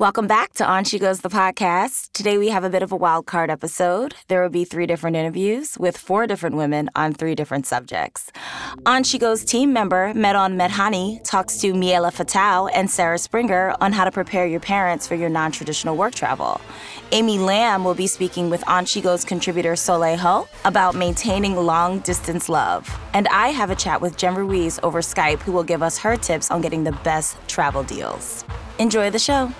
Welcome back to On She Goes the podcast. Today we have a bit of a wild card episode. There will be three different interviews with four different women on three different subjects. On She Goes team member Meron Medhani talks to Miela Fetaw and Sarah Springer on how to prepare your parents for your non-traditional work travel. Amy Lamb will be speaking with On She Goes contributor Soleil Ho about maintaining long distance love. And I have a chat with Jen Ruiz over Skype who will give us her tips on getting the best travel deals. Enjoy the show.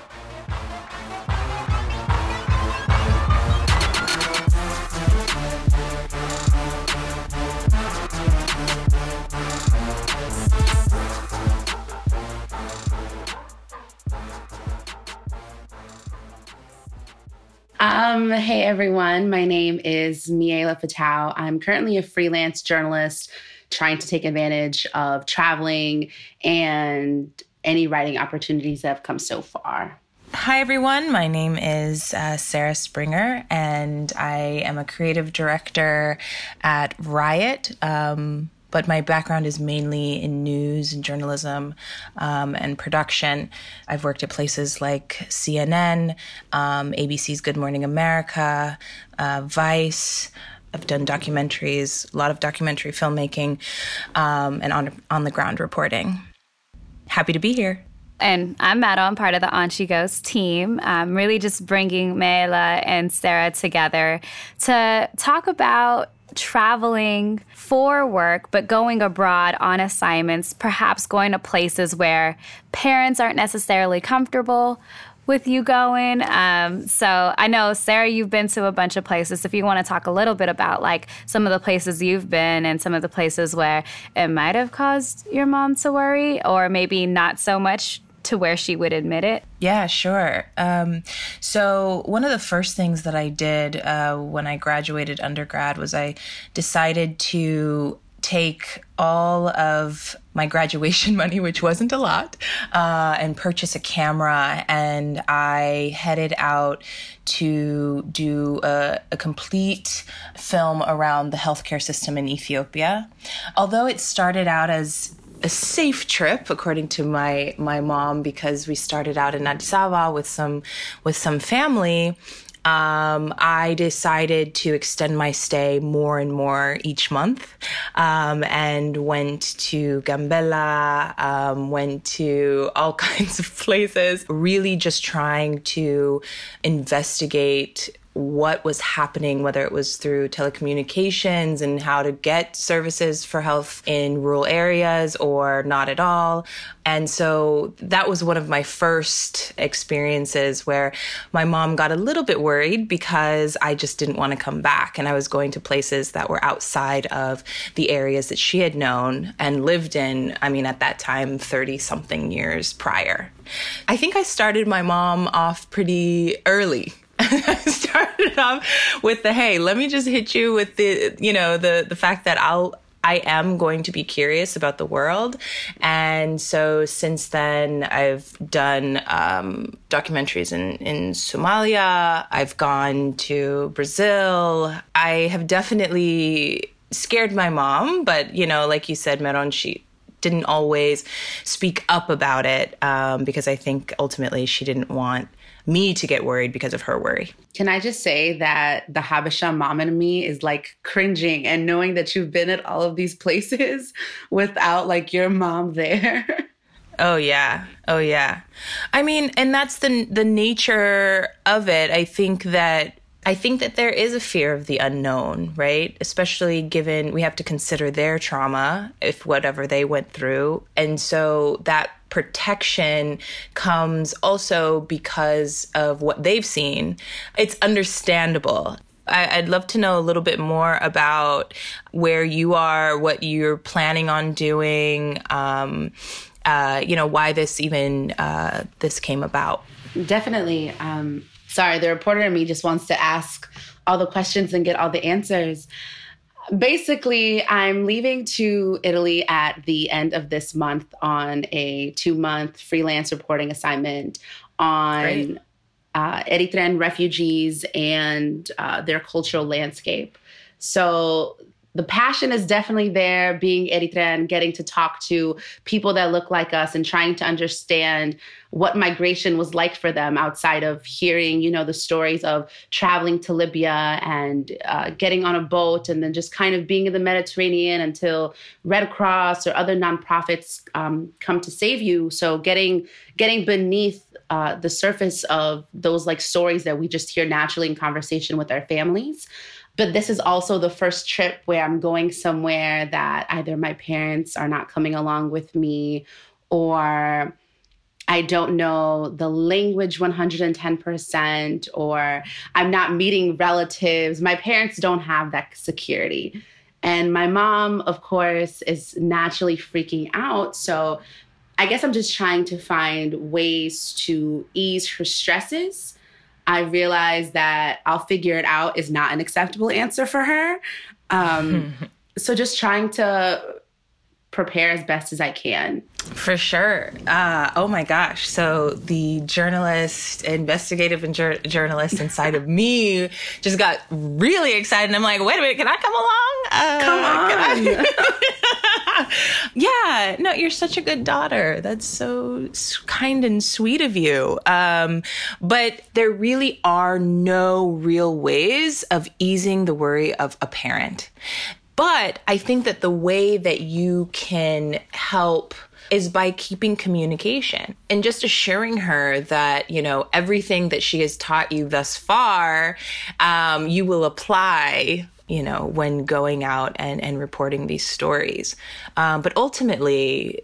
Um, hey everyone, my name is Miela Fetaw. I'm currently a freelance journalist trying to take advantage of traveling and any writing opportunities that have come so far. Hi, everyone. My name is uh, Sarah Springer, and I am a creative director at Riot. Um, but my background is mainly in news and journalism um, and production. I've worked at places like CNN, um, ABC's Good Morning America, uh, Vice. I've done documentaries, a lot of documentary filmmaking, um, and on on the ground reporting. Happy to be here. And I'm Madeline, I'm part of the On She Goes team. I'm really just bringing Miela and Sarah together to talk about traveling for work, but going abroad on assignments, perhaps going to places where parents aren't necessarily comfortable with you going. Um, so I know Sarah, you've been to a bunch of places. If you want to talk a little bit about like some of the places you've been and some of the places where it might have caused your mom to worry, or maybe not so much to where she would admit it? Yeah, sure. Um, so, one of the first things that I did uh, when I graduated undergrad was I decided to take all of my graduation money, which wasn't a lot, uh, and purchase a camera. And I headed out to do a, a, complete film around the healthcare system in Ethiopia. Although it started out as a safe trip, according to my my mom, because we started out in Addis Ababa with some with some family. Um, I decided to extend my stay more and more each month, um, and went to Gambela, um, went to all kinds of places, really just trying to investigate what was happening, whether it was through telecommunications and how to get services for health in rural areas or not at all. And so that was one of my first experiences where my mom got a little bit worried because I just didn't want to come back. And I was going to places that were outside of the areas that she had known and lived in, I mean, at that time, 30 something years prior. I think I started my mom off pretty early started off with the hey, let me just hit you with the you know the the fact that I'll I am going to be curious about the world. And so since then, I've done um, documentaries in, in Somalia. I've gone to Brazil. I have definitely scared my mom, but, you know, like you said, Meron, she didn't always speak up about it um, because I think ultimately she didn't want me to get worried because of her worry. Can I just say that the Habesha mom in me is like cringing and knowing that you've been at all of these places without like your mom there. Oh yeah. Oh yeah. I mean, and that's the the nature of it. I think that I think that there is a fear of the unknown, right? Especially given we have to consider their trauma, if whatever they went through. And so that protection comes also because of what they've seen. It's understandable. I, would love to know a little bit more about where you are, what you're planning on doing, um, uh, you know, why this even uh, this came about. Definitely. Um, sorry, the reporter in me just wants to ask all the questions and get all the answers basically, I'm leaving to Italy at the end of this month on a two month freelance reporting assignment on uh, Eritrean refugees and uh, their cultural landscape. So the passion is definitely there being Eritrean, getting to talk to people that look like us and trying to understand what migration was like for them outside of hearing, you know, the stories of traveling to Libya and uh, getting on a boat and then just kind of being in the Mediterranean until Red Cross or other nonprofits um, come to save you. So getting getting beneath uh, the surface of those like stories that we just hear naturally in conversation with our families. But this is also the first trip where I'm going somewhere that either my parents are not coming along with me or I don't know the language 110%, or I'm not meeting relatives. My parents don't have that security. And my mom, of course, is naturally freaking out. So I guess I'm just trying to find ways to ease her stresses I realized that I'll figure it out is not an acceptable answer for her. Um, so just trying to prepare as best as I can. For sure. Uh, oh my gosh. So the journalist, investigative and jur- journalist inside of me just got really excited. I'm like, wait a minute, can I come along? Uh, come on. yeah. No, you're such a good daughter. That's so kind and sweet of you. Um, but there really are no real ways of easing the worry of a parent. But I think that the way that you can help is by keeping communication and just assuring her that, you know, everything that she has taught you thus far, um, you will apply you know, when going out and, and reporting these stories. Um, but ultimately,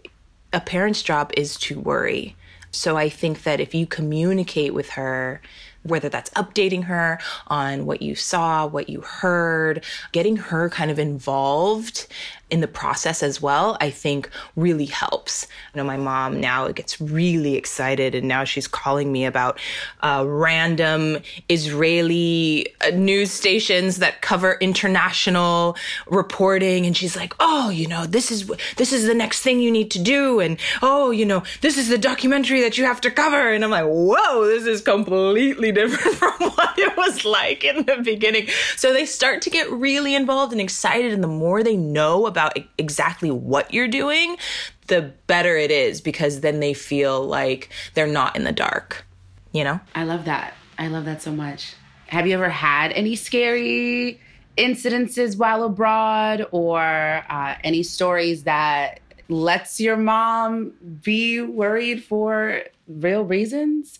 a parent's job is to worry. So I think that if you communicate with her whether that's updating her on what you saw, what you heard, getting her kind of involved in the process as well, I think really helps. You know, my mom now gets really excited and now she's calling me about uh, random Israeli uh, news stations that cover international reporting. And she's like, oh, you know, this is, this is the next thing you need to do. And oh, you know, this is the documentary that you have to cover. And I'm like, whoa, this is completely different from what it was like in the beginning. So they start to get really involved and excited. And the more they know about about exactly what you're doing, the better it is because then they feel like they're not in the dark, you know? I love that. I love that so much. Have you ever had any scary incidences while abroad or uh, any stories that lets your mom be worried for real reasons?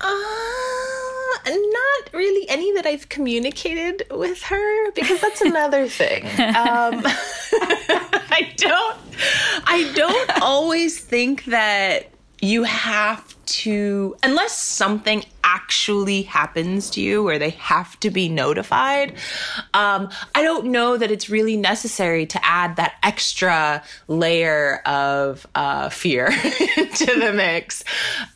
Uh, not really any that I've communicated with her because that's another thing. Um, I don't, I don't always think that you have to, unless something actually happens to you where they have to be notified, um, I don't know that it's really necessary to add that extra layer of uh, fear to the mix.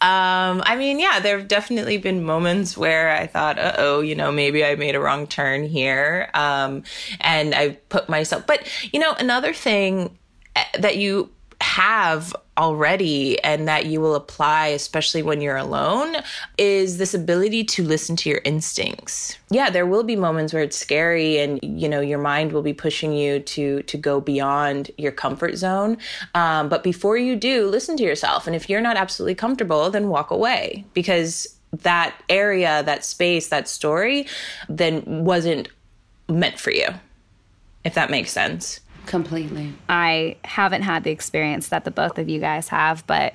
Um, I mean, yeah, there have definitely been moments where I thought, uh oh, you know, maybe I made a wrong turn here. Um, and I put myself, but, you know, another thing eh, that you have already and that you will apply especially when you're alone is this ability to listen to your instincts. Yeah, there will be moments where it's scary and you know your mind will be pushing you to to go beyond your comfort zone. Um, but before you do, listen to yourself and if you're not absolutely comfortable, then walk away because that area, that space, that story then wasn't meant for you. If that makes sense. Completely. I haven't had the experience that the both of you guys have, but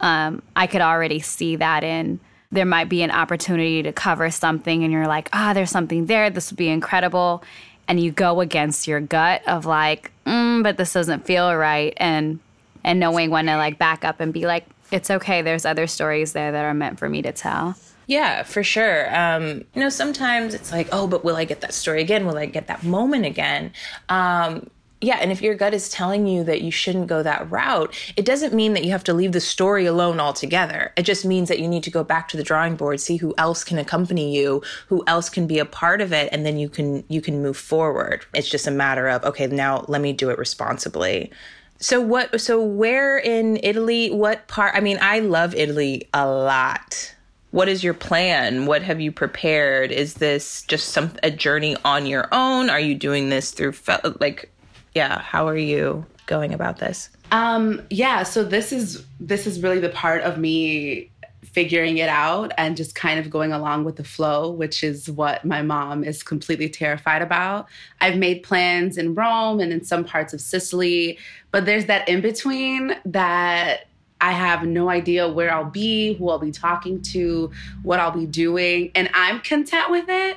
um, I could already see that in there might be an opportunity to cover something and you're like, ah, oh, there's something there. This would be incredible. And you go against your gut of like, mm, but this doesn't feel right. And and knowing when to like back up and be like, it's okay. There's other stories there that are meant for me to tell. Yeah, for sure. Um, you know, sometimes it's like, oh, but will I get that story again? Will I get that moment again? Um, yeah, and if your gut is telling you that you shouldn't go that route, it doesn't mean that you have to leave the story alone altogether. It just means that you need to go back to the drawing board, see who else can accompany you, who else can be a part of it, and then you can you can move forward. It's just a matter of okay, now let me do it responsibly. So what so where in Italy, what part I mean, I love Italy a lot. what is your plan? What have you prepared? Is this just some a journey on your own? Are you doing this through like yeah, how are you going about this? Um yeah, so this is this is really the part of me figuring it out and just kind of going along with the flow, which is what my mom is completely terrified about. I've made plans in Rome and in some parts of Sicily, but there's that in between that I have no idea where I'll be, who I'll be talking to, what I'll be doing. And I'm content with it.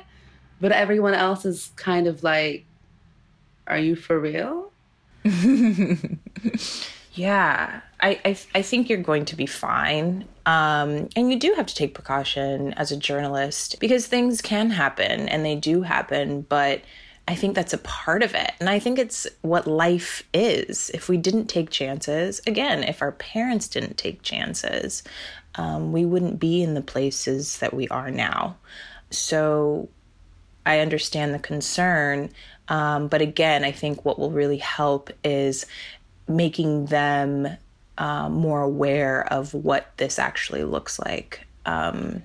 But everyone else is kind of like, are you for real? yeah. I, I, I, think you're going to be fine. Um, and you do have to take precaution as a journalist because things can happen and they do happen. But I think that's a part of it. And I think it's what life is. If we didn't take chances, again, if our parents didn't take chances, um, we wouldn't be in the places that we are now. So I understand the concern. Um, but again, I think what will really help is making them uh, more aware of what this actually looks like. Um,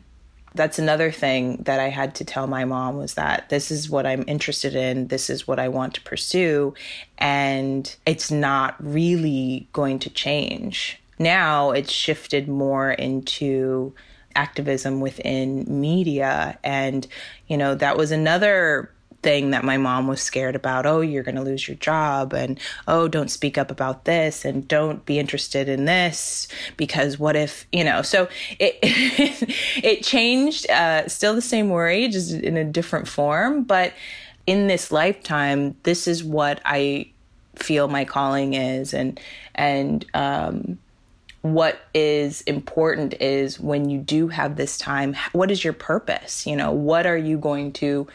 that's another thing that I had to tell my mom was that this is what I'm interested in, this is what I want to pursue, and it's not really going to change. Now it's shifted more into activism within media and you know that was another thing that my mom was scared about. Oh, you're going to lose your job. And oh, don't speak up about this. And don't be interested in this because what if, you know, so it, it changed, uh, still the same worry, just in a different form. But in this lifetime, this is what I feel my calling is. And, and, um, what is important is when you do have this time what is your purpose you know what are you going to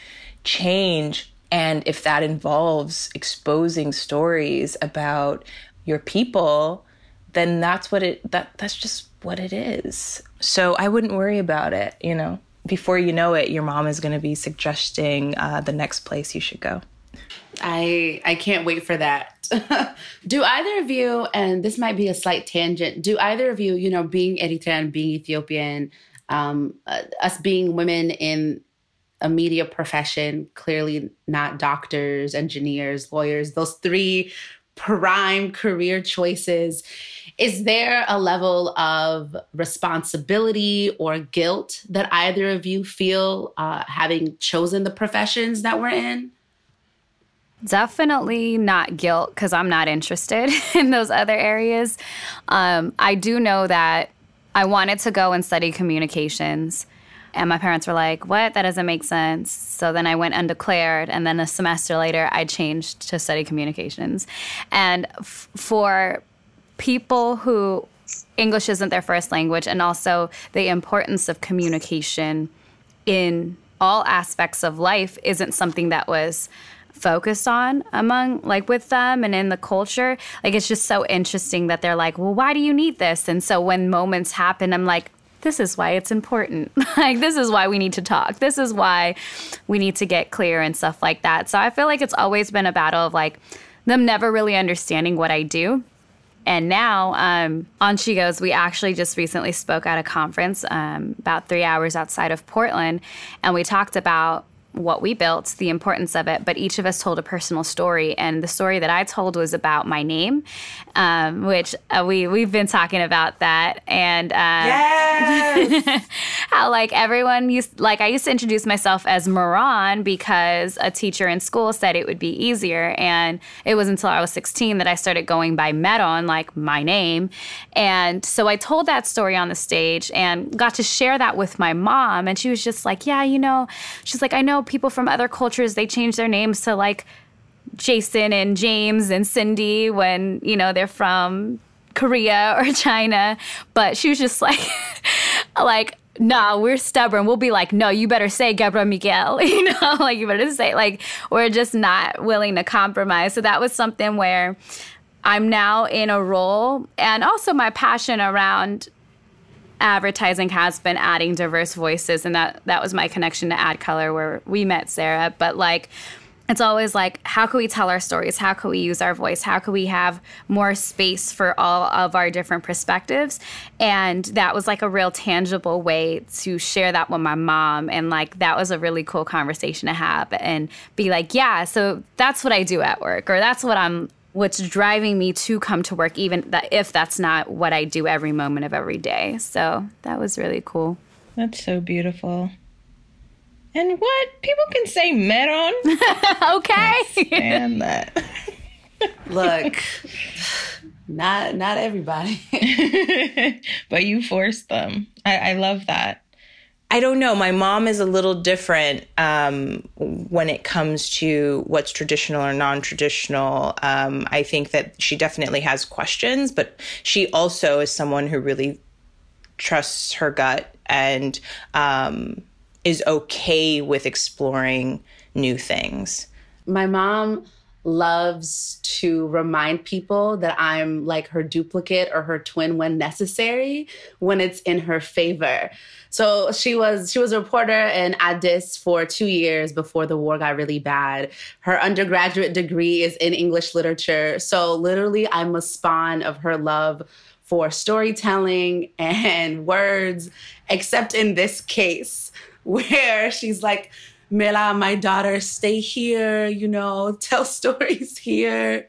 change. And if that involves exposing stories about your people, then that's what it that that's just what it is. So I wouldn't worry about it, you know. Before you know it, your mom is going to be suggesting uh, the next place you should go. I I can't wait for that. do either of you, and this might be a slight tangent, do either of you, you know, being Eritrean, being Ethiopian, um, uh, us being women in a media profession, clearly not doctors, engineers, lawyers, those three prime career choices. Is there a level of responsibility or guilt that either of you feel uh, having chosen the professions that we're in? Definitely not guilt because I'm not interested in those other areas. Um, I do know that I wanted to go and study communications. And my parents were like, What? That doesn't make sense. So then I went undeclared. And then a semester later, I changed to study communications. And f- for people who English isn't their first language, and also the importance of communication in all aspects of life isn't something that was focused on among like with them and in the culture like it's just so interesting that they're like well why do you need this and so when moments happen i'm like this is why it's important. like, this is why we need to talk. This is why we need to get clear and stuff like that. So I feel like it's always been a battle of like them never really understanding what I do. And now um, on She Goes, we actually just recently spoke at a conference um, about three hours outside of Portland. And we talked about what we built, the importance of it, but each of us told a personal story. And the story that I told was about my name, um, which uh, we we've been talking about that, and uh, how like everyone used like I used to introduce myself as Moran because a teacher in school said it would be easier, and it was until I was 16 that I started going by Meron, like my name, and so I told that story on the stage and got to share that with my mom, and she was just like, yeah, you know, she's like, I know people from other cultures, they change their names to like Jason and James and Cindy when, you know, they're from Korea or China. But she was just like, like, nah, we're stubborn. We'll be like, no, you better say Gabriel Miguel, you know, like you better say, like, we're just not willing to compromise. So that was something where I'm now in a role and also my passion around advertising has been adding diverse voices and that that was my connection to ADCOLOR where we met Sarah but like it's always like how can we tell our stories? How can we use our voice? How can we have more space for all of our different perspectives? And that was like a real tangible way to share that with my mom. And like that was a really cool conversation to have and be like yeah so that's what i do at work or that's what i'm what's driving me to come to work even that if that's not what i do every moment of every day. So that was really cool. That's so beautiful and what? People can say Meron. okay. And that. Look, not not everybody. but you forced them. I, I love that. I don't know. My mom is a little different um, when it comes to what's traditional or non traditional. Um, I think that she definitely has questions, but she also is someone who really trusts her gut and um, is okay with exploring new things. My mom loves to remind people that I'm like her duplicate or her twin when necessary when it's in her favor. So she was she was a reporter in Addis for 2 years before the war got really bad. Her undergraduate degree is in English literature. So literally I'm a spawn of her love for storytelling and words except in this case where she's like, Mela, my daughter, stay here, you know, tell stories here.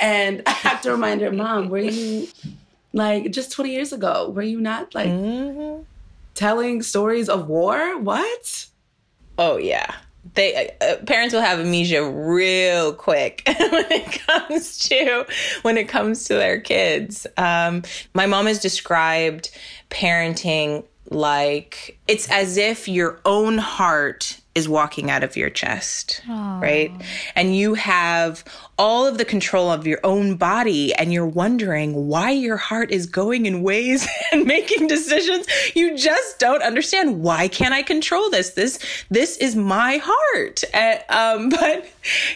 And I have to remind her, Mom, were you like just 20 years ago? Were you not like mm-hmm. telling stories of war? What? Oh, yeah. They uh, parents will have amnesia real quick when it comes to when it comes to their kids. Um, my mom has described parenting like it's as if your own heart is walking out of your chest, Aww. right? And you have all of the control of your own body and you're wondering why your heart is going in ways and making decisions you just don't understand. Why can't I control this? This this is my heart. Um, but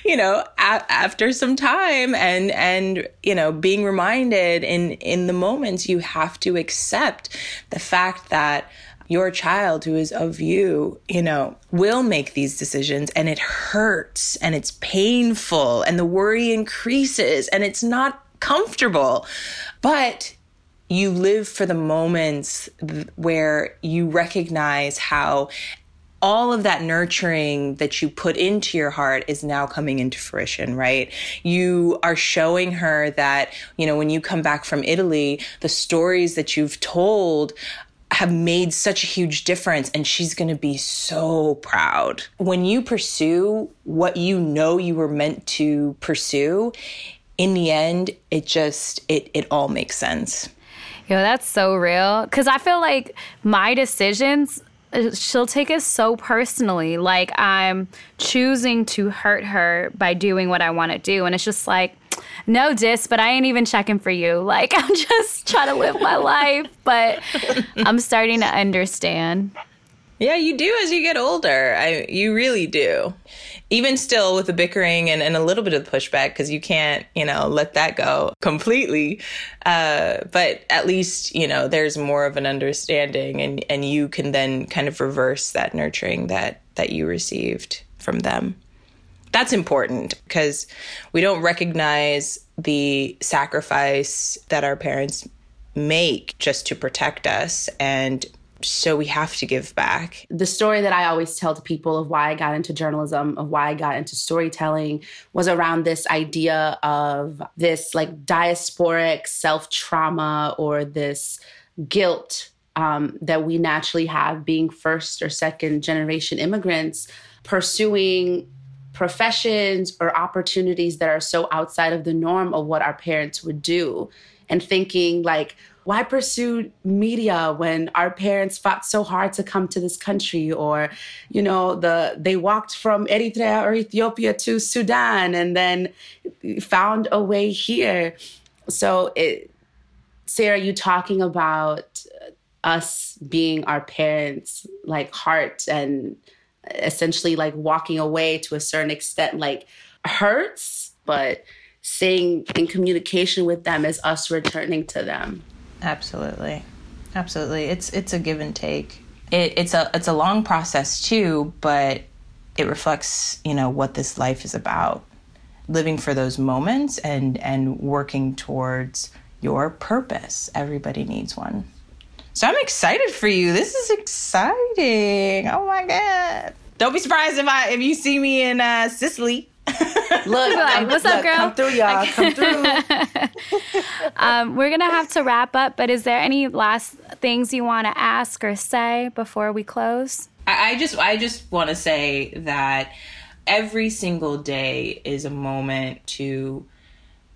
you know, a- after some time and and you know, being reminded in in the moments you have to accept the fact that your child who is of you, you know, will make these decisions and it hurts and it's painful and the worry increases and it's not comfortable. But you live for the moments where you recognize how all of that nurturing that you put into your heart is now coming into fruition, right? You are showing her that, you know, when you come back from Italy, the stories that you've told have made such a huge difference and she's going to be so proud. When you pursue what you know you were meant to pursue, in the end it just it it all makes sense. Yo, that's so real cuz I feel like my decisions she'll take it so personally like I'm choosing to hurt her by doing what I want to do and it's just like no dis, but I ain't even checking for you. Like, I'm just trying to live my life, but I'm starting to understand. Yeah, you do as you get older. I, you really do. Even still with the bickering and, and a little bit of the pushback, because you can't, you know, let that go completely. Uh, but at least, you know, there's more of an understanding and, and you can then kind of reverse that nurturing that, that you received from them that's important because we don't recognize the sacrifice that our parents make just to protect us and so we have to give back. The story that I always tell to people of why I got into journalism, of why I got into storytelling, was around this idea of this like diasporic self trauma or this guilt um, that we naturally have being first or second generation immigrants pursuing professions or opportunities that are so outside of the norm of what our parents would do and thinking like why pursue media when our parents fought so hard to come to this country or you know the they walked from eritrea or ethiopia to sudan and then found a way here so it sarah you talking about us being our parents like heart and essentially like walking away to a certain extent like hurts, but staying in communication with them is us returning to them. Absolutely. Absolutely. It's it's a give and take. It, it's a it's a long process too, but it reflects, you know, what this life is about. Living for those moments and and working towards your purpose. Everybody needs one. So I'm excited for you. This is exciting. Oh my god. Don't be surprised if I if you see me in uh, Sicily. Look, like, what's up, girl? Come through, y'all. Come through. um, we're gonna have to wrap up, but is there any last things you want to ask or say before we close? I, I just I just want to say that every single day is a moment to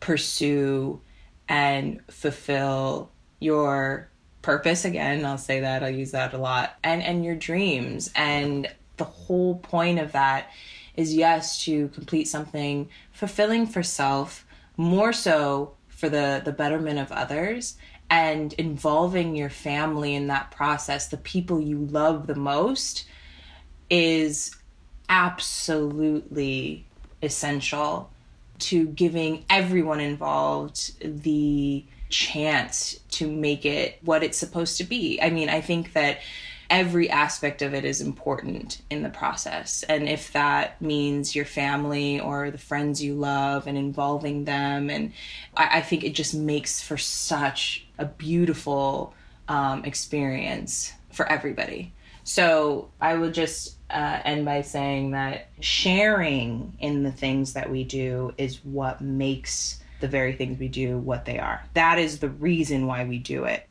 pursue and fulfill your purpose again i'll say that i'll use that a lot and and your dreams and the whole point of that is yes to complete something fulfilling for self more so for the the betterment of others and involving your family in that process the people you love the most is absolutely essential to giving everyone involved the chance to make it what it's supposed to be. I mean, I think that every aspect of it is important in the process. And if that means your family or the friends you love and involving them, and I, I think it just makes for such a beautiful um, experience for everybody. So I would just uh, end by saying that sharing in the things that we do is what makes the very things we do what they are. That is the reason why we do it.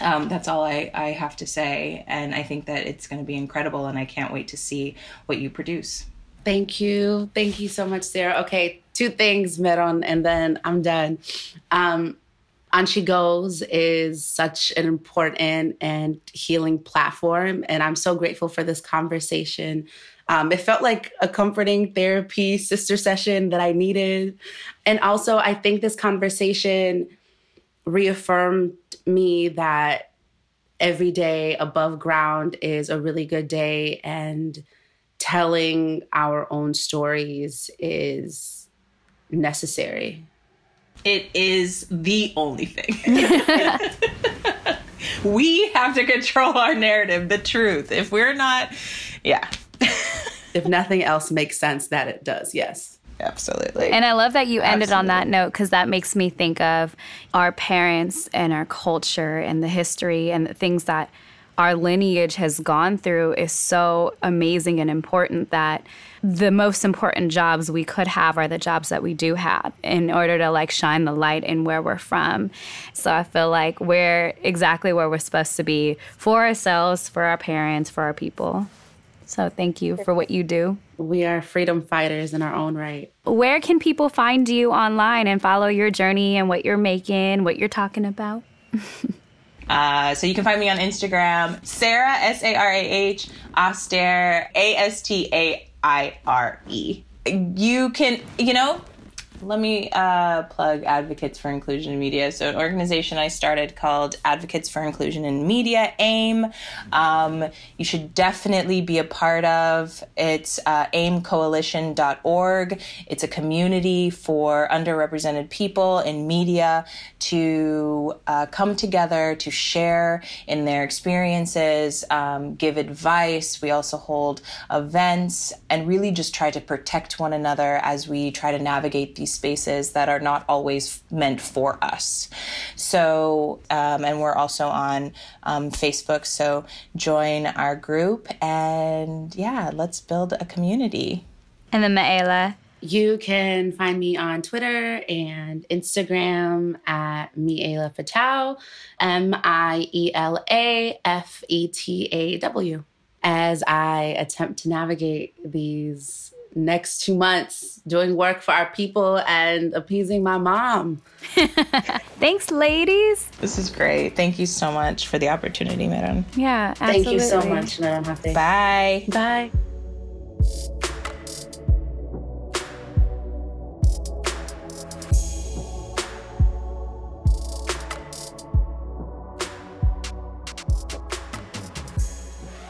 Um, that's all I, I have to say. And I think that it's going to be incredible, and I can't wait to see what you produce. Thank you. Thank you so much, Sarah. Okay, two things, Meron, and then I'm done. Um, On She Goes is such an important and healing platform, and I'm so grateful for this conversation. Um, it felt like a comforting therapy sister session that I needed. And also, I think this conversation reaffirmed me that every day above ground is a really good day, and telling our own stories is necessary. It is the only thing. we have to control our narrative, the truth. If we're not, yeah. if nothing else makes sense, that it does, yes. Absolutely. And I love that you ended on that note because that makes me think of our parents and our culture and the history and the things that our lineage has gone through is so amazing and important that the most important jobs we could have are the jobs that we do have in order to like shine the light in where we're from. So I feel like we're exactly where we're supposed to be for ourselves, for our parents, for our people. So thank you for what you do. We are freedom fighters in our own right. Where can people find you online and follow your journey and what you're making, what you're talking about? Uh, so you can find me on Instagram, Sarah S A R A H Astaire A S T A I R E. You can, you know, let me uh, plug Advocates for Inclusion in Media. So, an organization I started called Advocates for Inclusion in Media, AIM. Um, you should definitely be a part of. It's uh, aimcoalition.org. It's a community for underrepresented people in media to uh, come together to share in their experiences, um, give advice. We also hold events and really just try to protect one another as we try to navigate these spaces that are not always meant for us. So, um, and we're also on um, Facebook. So join our group and yeah, let's build a community. And then Miela. You can find me on Twitter and Instagram at Miela Fetaw, M I E L A F E T A W, as I attempt to navigate these next two months doing work for our people and appeasing my mom. Thanks, ladies. This is great. Thank you so much for the opportunity, madam. Yeah, absolutely. Thank you so much, Madam Hafe. Bye. Bye.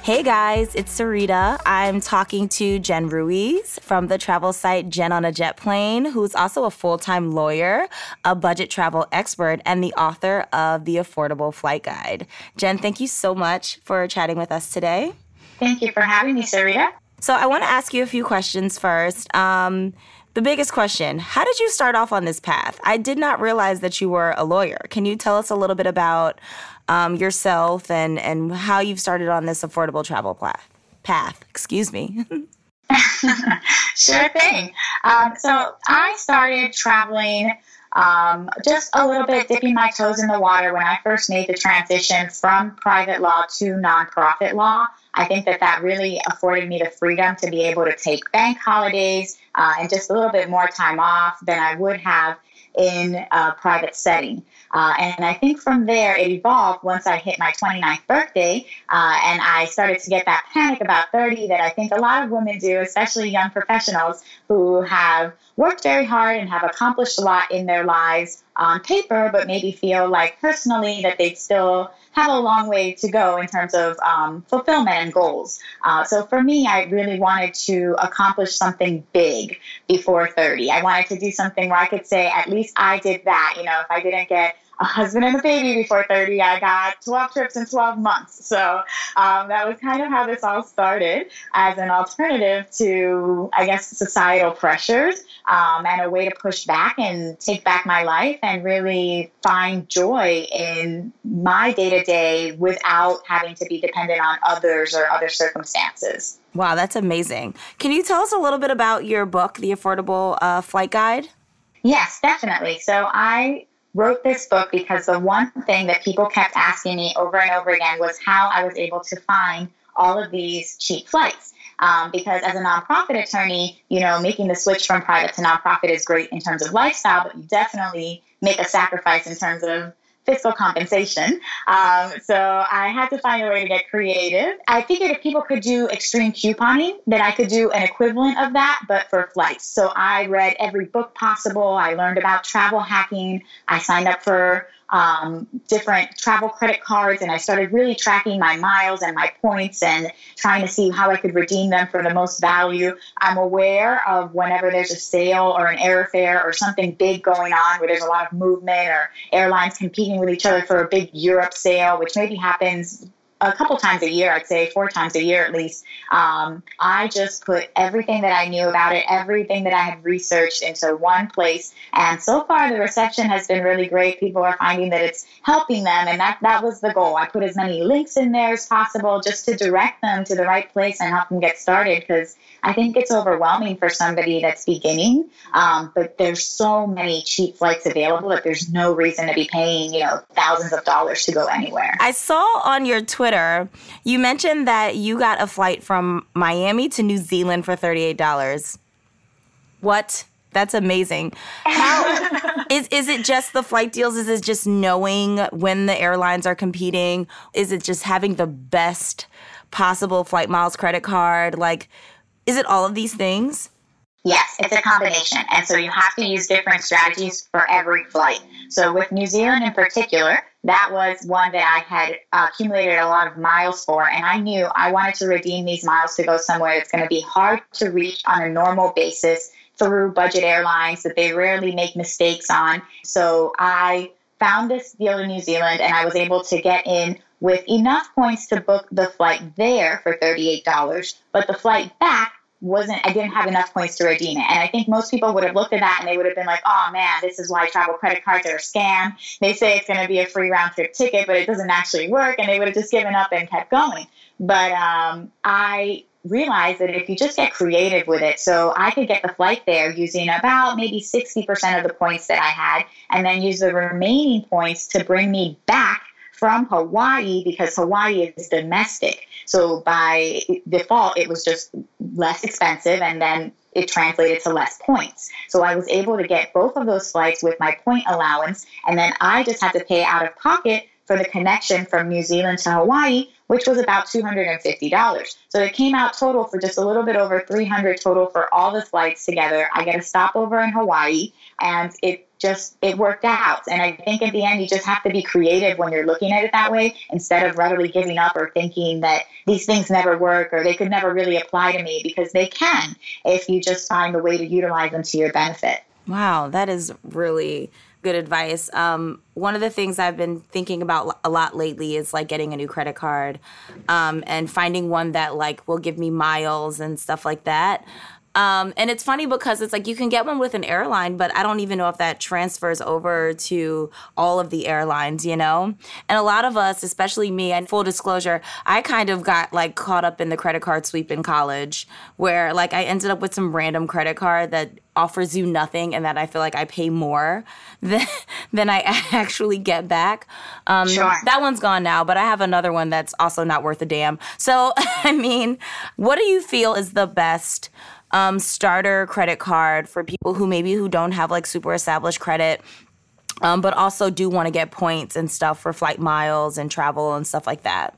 Hey guys, it's Sarita. I'm talking to Jen Ruiz from the travel site Jen on a Jet Plane, who's also a full time lawyer, a budget travel expert, and the author of The Affordable Flight Guide. Jen, thank you so much for chatting with us today. Thank you for having me, Sarita. So I want to ask you a few questions first. Um, the biggest question How did you start off on this path? I did not realize that you were a lawyer. Can you tell us a little bit about um, yourself and, and how you've started on this affordable travel path? Path, excuse me. sure thing. Um, so I started traveling um, just a little bit dipping my toes in the water when I first made the transition from private law to nonprofit law. I think that that really afforded me the freedom to be able to take bank holidays uh, and just a little bit more time off than I would have in a private setting. Uh, and I think from there it evolved once I hit my 29th birthday uh, and I started to get that panic about 30 that I think a lot of women do, especially young professionals who have worked very hard and have accomplished a lot in their lives on paper, but maybe feel like personally that they still have a long way to go in terms of um, fulfillment and goals. Uh, so for me, I really wanted to accomplish something big before 30. I wanted to do something where I could say, at least I did that. You know, if I didn't get a husband and a baby before 30. I got 12 trips in 12 months. So um, that was kind of how this all started as an alternative to, I guess, societal pressures um, and a way to push back and take back my life and really find joy in my day to day without having to be dependent on others or other circumstances. Wow, that's amazing. Can you tell us a little bit about your book, The Affordable uh, Flight Guide? Yes, definitely. So I wrote this book because the one thing that people kept asking me over and over again was how I was able to find all of these cheap flights. Um, because as a nonprofit attorney, you know, making the switch from private to nonprofit is great in terms of lifestyle, but you definitely make a sacrifice in terms of fiscal compensation. Um, so I had to find a way to get creative. I figured if people could do extreme couponing, then I could do an equivalent of that, but for flights. So I read every book possible. I learned about travel hacking. I signed up for um, different travel credit cards and I started really tracking my miles and my points and trying to see how I could redeem them for the most value. I'm aware of whenever there's a sale or an airfare or something big going on where there's a lot of movement or airlines competing with each other for a big Europe sale, which maybe happens a couple times a year, I'd say four times a year at least. Um, I just put everything that I knew about it, everything that I had researched into one place. And so far, the reception has been really great. People are finding that it's helping them. And that, that was the goal. I put as many links in there as possible just to direct them to the right place and help them get started because I think it's overwhelming for somebody that's beginning. Um, but there's so many cheap flights available that there's no reason to be paying, you know, thousands of dollars to go anywhere. I saw on your Twitter, you mentioned that you got a flight from Miami to New Zealand for $38. What? That's amazing. How is is it just the flight deals? Is it just knowing when the airlines are competing? Is it just having the best possible flight miles credit card? Like is it all of these things? Yes, it's a combination. And so you have to use different strategies for every flight. So with New Zealand in particular, that was one that I had uh, accumulated a lot of miles for. And I knew I wanted to redeem these miles to go somewhere that's going to be hard to reach on a normal basis through budget airlines that they rarely make mistakes on. So I found this deal in New Zealand and I was able to get in with enough points to book the flight there for $38, but the flight back wasn't I didn't have enough points to redeem it. And I think most people would have looked at that and they would have been like, oh man, this is why travel credit cards are a scam. They say it's gonna be a free round trip ticket, but it doesn't actually work and they would have just given up and kept going. But um, I realized that if you just get creative with it, so I could get the flight there using about maybe 60% of the points that I had, and then use the remaining points to bring me back from Hawaii because Hawaii is domestic. So by default, it was just less expensive and then it translated to less points. So I was able to get both of those flights with my point allowance, and then I just had to pay out of pocket for the connection from New Zealand to Hawaii, which was about $250. So it came out total for just a little bit over 300 total for all the flights together. I get a stopover in Hawaii, and it just it worked out. And I think at the end, you just have to be creative when you're looking at it that way instead of readily giving up or thinking that these things never work or they could never really apply to me because they can if you just find a way to utilize them to your benefit. Wow, that is really good advice. Um, one of the things I've been thinking about a lot lately is like getting a new credit card um, and finding one that like will give me miles and stuff like that. Um, and it's funny because it's like you can get one with an airline, but I don't even know if that transfers over to all of the airlines, you know? And a lot of us, especially me, and full disclosure, I kind of got like caught up in the credit card sweep in college where like I ended up with some random credit card that offers you nothing and that I feel like I pay more than, than I actually get back. Um, sure. That one's gone now, but I have another one that's also not worth a damn. So, I mean, what do you feel is the best? Um, starter credit card for people who maybe who don't have like super established credit um, but also do want to get points and stuff for flight miles and travel and stuff like that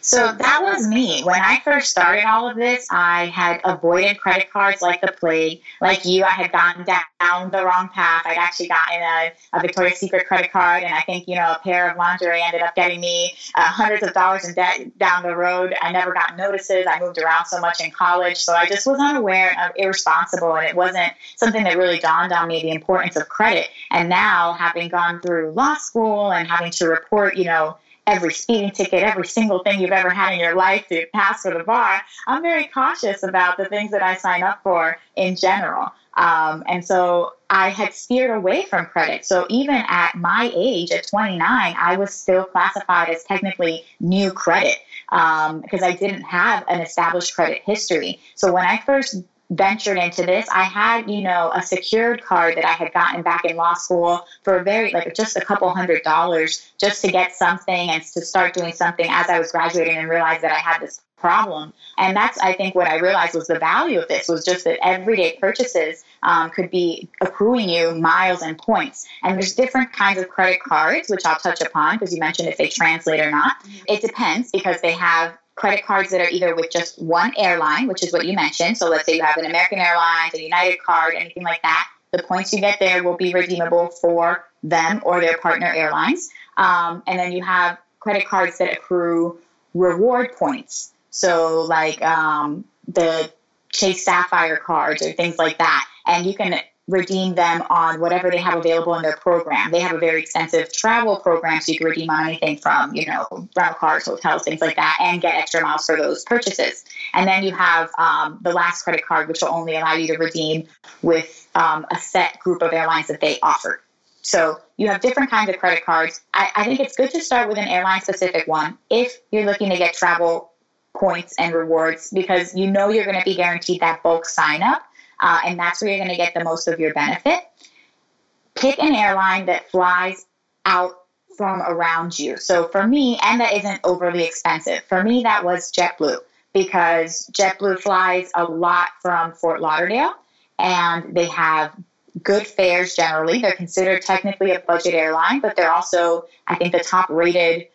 so that was me. When I first started all of this, I had avoided credit cards like the plague. Like you, I had gone down the wrong path. I'd actually gotten a, a Victoria's Secret credit card, and I think, you know, a pair of lingerie ended up getting me uh, hundreds of dollars in debt down the road. I never got notices. I moved around so much in college. So I just was unaware of irresponsible, and it wasn't something that really dawned on me the importance of credit. And now, having gone through law school and having to report, you know, every speeding ticket, every single thing you've ever had in your life to pass for the bar, I'm very cautious about the things that I sign up for in general. Um, and so I had steered away from credit. So even at my age, at 29, I was still classified as technically new credit because um, I didn't have an established credit history. So when I first ventured into this, I had, you know, a secured card that I had gotten back in law school for a very, like, just a couple hundred dollars just to get something and to start doing something as I was graduating and realized that I had this problem. And that's, I think, what I realized was the value of this was just that everyday purchases um, could be accruing you miles and points. And there's different kinds of credit cards, which I'll touch upon because you mentioned if they translate or not. It depends because they have credit cards that are either with just one airline, which is what you mentioned. So let's say you have an American Airlines, a United card, anything like that. The points you get there will be redeemable for them or their partner airlines. Um, and then you have credit cards that accrue reward points. So like um, the Chase Sapphire cards or things like that. And you can redeem them on whatever they have available in their program. They have a very extensive travel program, so you can redeem on anything from, you know, rental cars, hotels, things like that, and get extra miles for those purchases. And then you have um, the last credit card, which will only allow you to redeem with um, a set group of airlines that they offer. So you have different kinds of credit cards. I, I think it's good to start with an airline specific one if you're looking to get travel points and rewards because you know you're going to be guaranteed that bulk sign up uh, and that's where you're going to get the most of your benefit. Pick an airline that flies out from around you. So for me, and that isn't overly expensive. For me, that was JetBlue because JetBlue flies a lot from Fort Lauderdale and they have good fares generally. They're considered technically a budget airline, but they're also, I think, the top rated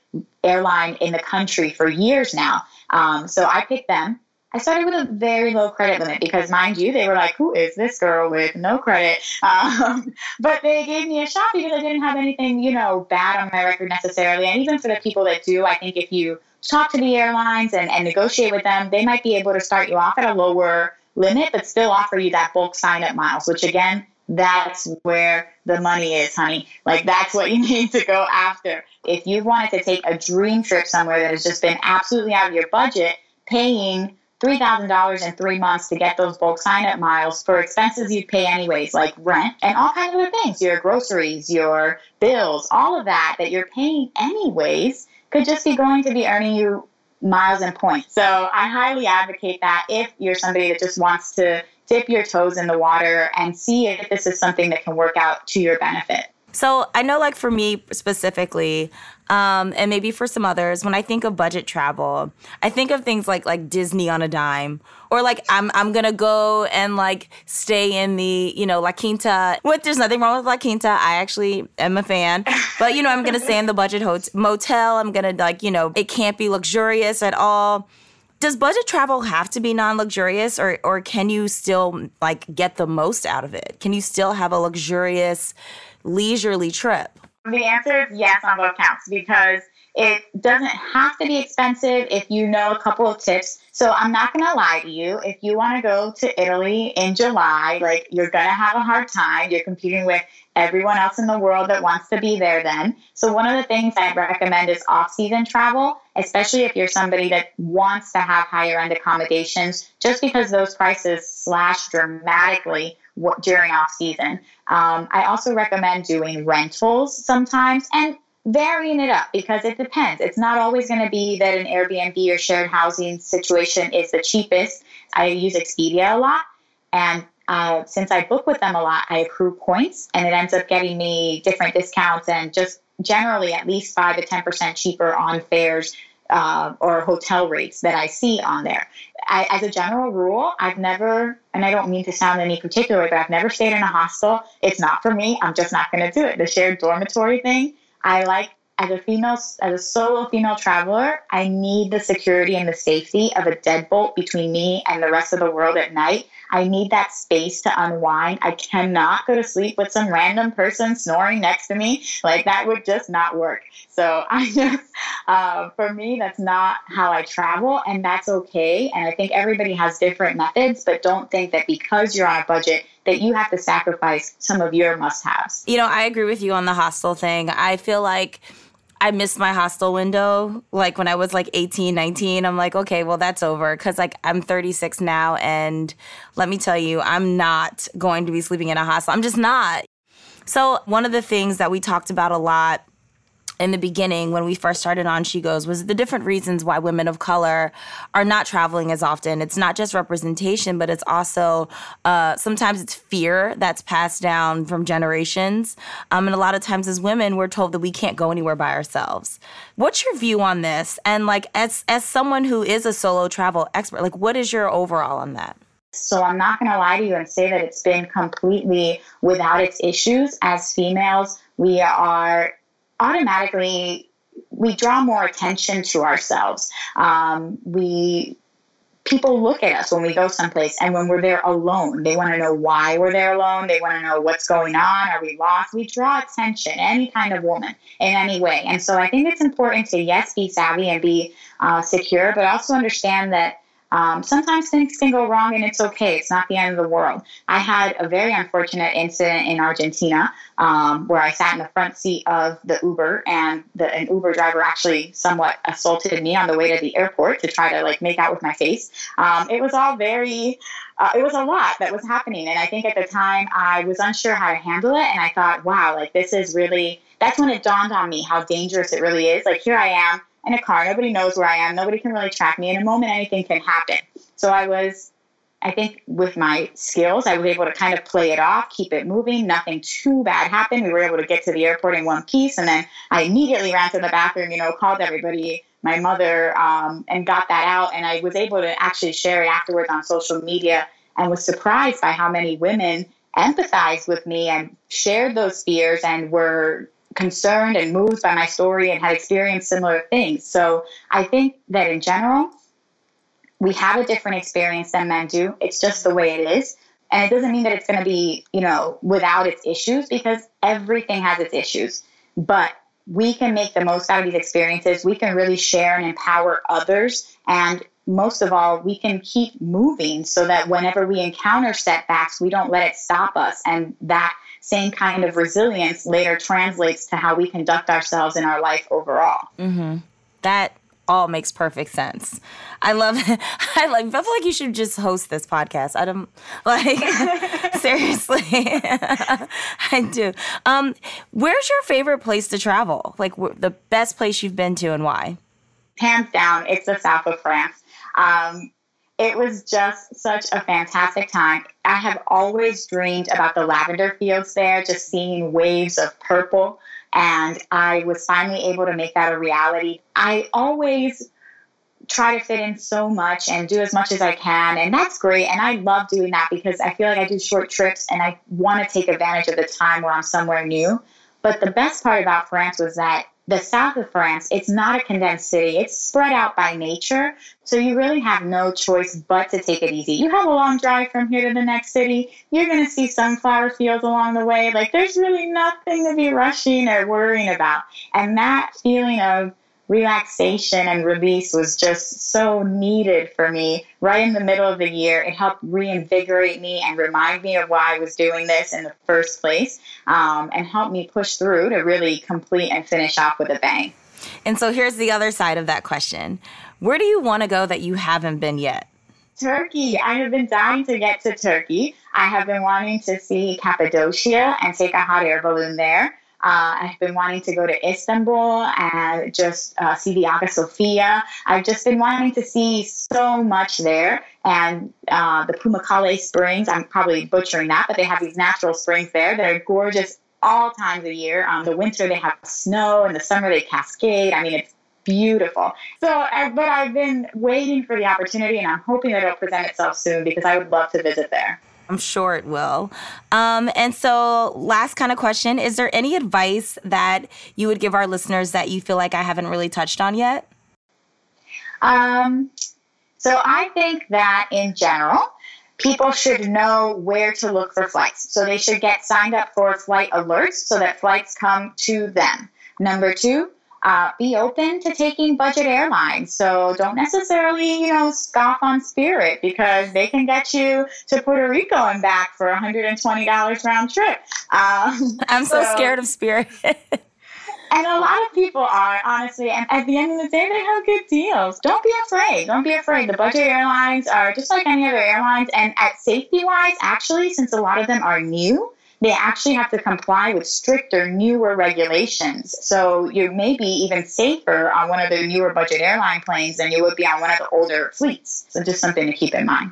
airline in the country for years now. Um, so I picked them. I started with a very low credit limit because, mind you, they were like, "Who is this girl with no credit?" Um, but they gave me a shot because I didn't have anything, you know, bad on my record necessarily. And even for the people that do, I think if you talk to the airlines and, and negotiate with them, they might be able to start you off at a lower limit, but still offer you that bulk sign up miles, which again, that's where the money is, honey. Like that's what you need to go after. If you wanted to take a dream trip somewhere that has just been absolutely out of your budget, paying $3,000 in three months to get those bulk sign up miles for expenses you'd pay anyways, like rent and all kinds of other things, your groceries, your bills, all of that that you're paying anyways could just be going to be earning you miles and points. So I highly advocate that if you're somebody that just wants to dip your toes in the water and see if this is something that can work out to your benefit. So I know, like for me specifically, um, and maybe for some others, when I think of budget travel, I think of things like like Disney on a dime, or like I'm I'm gonna go and like stay in the you know La Quinta. What there's nothing wrong with La Quinta. I actually am a fan, but you know I'm gonna stay in the budget hotel motel. I'm gonna like you know it can't be luxurious at all does budget travel have to be non-luxurious or or can you still like get the most out of it? Can you still have a luxurious leisurely trip? The answer is yes on both counts because It doesn't have to be expensive if you know a couple of tips. So I'm not going to lie to you. If you want to go to Italy in July, like you're going to have a hard time. You're competing with everyone else in the world that wants to be there then. So one of the things I recommend is off-season travel, especially if you're somebody that wants to have higher end accommodations, just because those prices slash dramatically during off season. Um, I also recommend doing rentals sometimes and varying it up because it depends. It's not always going to be that an Airbnb or shared housing situation is the cheapest. I use Expedia a lot, and uh, since I book with them a lot, I accrue points, and it ends up getting me different discounts and just generally at least five to ten percent cheaper on fares uh, or hotel rates that I see on there. I, as a general rule, I've never, and I don't mean to sound any particular, but I've never stayed in a hostel. It's not for me. I'm just not going to do it. The shared dormitory thing, I like as a female, as a solo female traveler, I need the security and the safety of a deadbolt between me and the rest of the world at night. I need that space to unwind. I cannot go to sleep with some random person snoring next to me. Like that would just not work. So I just, uh, for me, that's not how I travel, and that's okay. And I think everybody has different methods, but don't think that because you're on a budget that you have to sacrifice some of your must-haves. You know, I agree with you on the hostel thing. I feel like I missed my hostel window like when I was like 18, 19. I'm like, okay, well, that's over. Cause like I'm 36 now. And let me tell you, I'm not going to be sleeping in a hostel. I'm just not. So, one of the things that we talked about a lot in the beginning when we first started on She Goes was the different reasons why women of color are not traveling as often. It's not just representation, but it's also uh, sometimes it's fear that's passed down from generations. Um, and a lot of times as women, we're told that we can't go anywhere by ourselves. What's your view on this? And like as as someone who is a solo travel expert, like what is your overall on that? So I'm not going to lie to you and say that it's been completely without its issues. As females, we are automatically we draw more attention to ourselves. Um, we people look at us when we go someplace and when we're there alone. They want to know why we're there alone. They want to know what's going on. Are we lost? We draw attention any kind of woman in any way. And so i think it's important to yes be savvy and be uh, secure but also understand that um, sometimes things can go wrong and it's okay. It's not the end of the world. I had a very unfortunate incident in Argentina um, where I sat in the front seat of the Uber and the, an Uber driver actually somewhat assaulted me on the way to the airport to try to like make out with my face. Um, it was all very, uh, it was a lot that was happening. And I think at the time I was unsure how to handle it. And I thought, wow, like this is really, that's when it dawned on me how dangerous it really is. Like here I am in a car. Nobody knows where I am. Nobody can really track me. In a moment, anything can happen. So I was, I think, with my skills, I was able to kind of play it off, keep it moving. Nothing too bad happened. We were able to get to the airport in one piece. And then I immediately ran to the bathroom, you know, called everybody, my mother, um, and got that out. And I was able to actually share it afterwards on social media and was surprised by how many women empathized with me and shared those fears and were concerned and moved by my story and had experienced similar things. So I think that in general, we have a different experience than men do. It's just the way it is. And it doesn't mean that it's going to be, you know, without its issues because everything has its issues. But we can make the most out of these experiences. We can really share and empower others. And most of all, we can keep moving so that whenever we encounter setbacks, we don't let it stop us. And that same kind of resilience later translates to how we conduct ourselves in our life overall. Mm-hmm. That all makes perfect sense. I love it. I like I feel like you should just host this podcast. I don't like seriously. I do. Um where's your favorite place to travel? Like the best place you've been to and why? Hands down, it's the south of France. Um, it was just such a fantastic time. I have always dreamed about the lavender fields there, just seeing waves of purple. And I was finally able to make that a reality. I always try to fit in so much and do as much as I can. And that's great. And I love doing that because I feel like I do short trips and I want to take advantage of the time where I'm somewhere new. But the best part about France was that the south of France, it's not a condensed city. It's spread out by nature. So you really have no choice but to take it easy. You have a long drive from here to the next city. You're going to see sunflower fields along the way. Like there's really nothing to be rushing or worrying about. And that feeling of relaxation and release was just so needed for me right in the middle of the year. It helped reinvigorate me and remind me of why I was doing this in the first place um, and help me push through to really complete and finish off with a bang. And so here's the other side of that question Where do you want to go that you haven't been yet? Turkey. I have been dying to get to Turkey. I have been wanting to see Cappadocia and take a hot air balloon there. Uh, I've been wanting to go to Istanbul and just uh, see the Hagia Sophia. I've just been wanting to see so much there. And uh, the Pamukkale Springs, I'm probably butchering that, but they have these natural springs there that are gorgeous all times of year. Um, the winter, they have snow. In the summer, they cascade. I mean, it's beautiful. So, uh, but I've been waiting for the opportunity, and I'm hoping that it'll present itself soon because I would love to visit there. I'm sure it will. Um, and so, last kind of question Is there any advice that you would give our listeners that you feel like I haven't really touched on yet? Um, so, I think that in general, people should know where to look for flights. So, they should get signed up for flight alerts so that flights come to them. Number two, uh, be open to taking budget airlines. So don't necessarily, you know, scoff on Spirit because they can get you to Puerto Rico and back for $120 round trip. Um, I'm so, so scared of Spirit. And a lot of people are, honestly, and at the end of the day, they have good deals. Don't be afraid. Don't be afraid. The budget airlines are just like any other airlines. And at safety wise, actually, since a lot of them are new, they actually have to comply with stricter, newer regulations. So you may be even safer on one of the newer budget airline planes than you would be on one of the older fleets. So just something to keep in mind.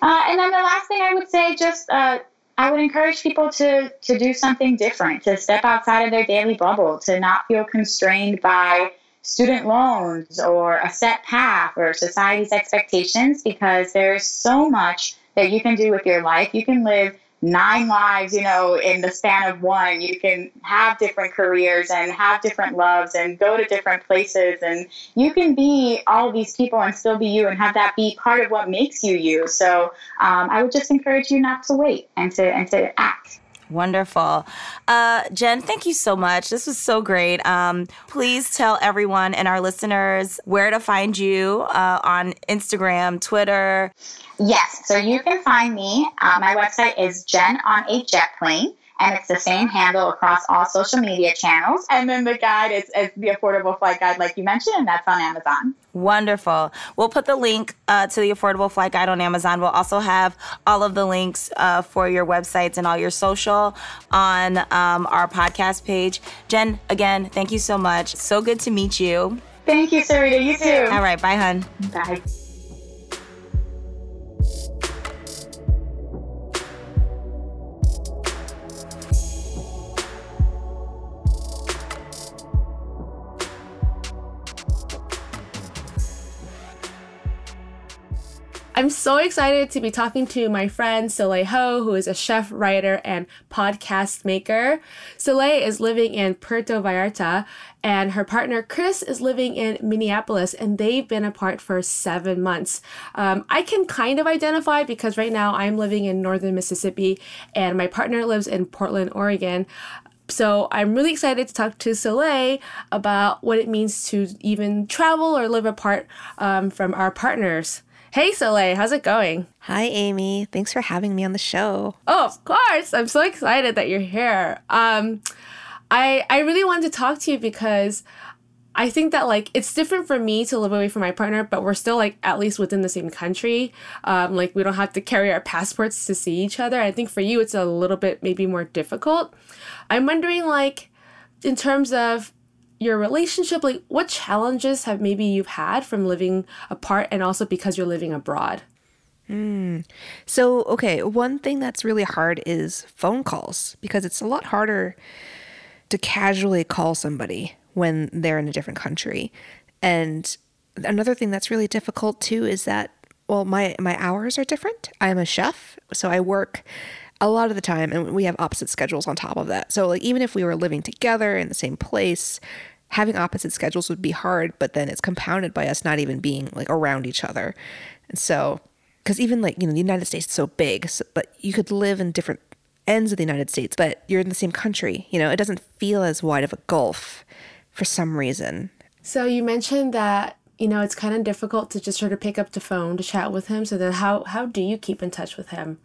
Uh, and then the last thing I would say, just uh, I would encourage people to to do something different, to step outside of their daily bubble, to not feel constrained by student loans or a set path or society's expectations, because there's so much that you can do with your life. You can live nine lives, you know, in the span of one. You can have different careers and have different loves and go to different places. And you can be all these people and still be you and have that be part of what makes you you. So um, I would just encourage you not to wait and to, and to act. Wonderful. Uh, Jen, thank you so much. This was so great. Um, please tell everyone and our listeners where to find you uh, on Instagram, Twitter. Yes, so you can find me. Uh, my website is Jen on a Jet Plane and it's the same handle across all social media channels. And then the guide is, is the Affordable Flight Guide, like you mentioned, and that's on Amazon. Wonderful. We'll put the link uh, to the Affordable Flight Guide on Amazon. We'll also have all of the links uh, for your websites and all your social on um, our podcast page. Jen, again, thank you so much. So good to meet you. Thank you, Sarita. You too. All right. Bye, hun. Bye. I'm so excited to be talking to my friend Soleil Ho, who is a chef, writer, and podcast maker. Soleil is living in Puerto Vallarta, and her partner Chris is living in Minneapolis, and they've been apart for seven months. Um, I can kind of identify because right now I'm living in northern Mississippi, and my partner lives in Portland, Oregon. So I'm really excited to talk to Soleil about what it means to even travel or live apart um, from our partners. Hey, Soleil, how's it going? Hi, Amy. Thanks for having me on the show. Oh, of course. I'm so excited that you're here. Um, I I really wanted to talk to you because I think that like it's different for me to live away from my partner, but we're still like at least within the same country. Um, like we don't have to carry our passports to see each other. I think for you it's a little bit maybe more difficult. I'm wondering like in terms of your relationship like what challenges have maybe you've had from living apart and also because you're living abroad? Mm. so okay one thing that's really hard is phone calls because it's a lot harder to casually call somebody when they're in a different country. And another thing that's really difficult too is that well my my hours are different. I'm a chef so i work a lot of the time and we have opposite schedules on top of that so like even if we were living together in the same place having opposite schedules would be hard but then it's compounded by us not even being like around each other and so because even like you know the united states is so big so, but you could live in different ends of the united states but you're in the same country you know it doesn't feel as wide of a gulf for some reason So you mentioned that you know it's kind of difficult to just sort of pick up the phone to chat with him. So then, how how do you keep in touch with him?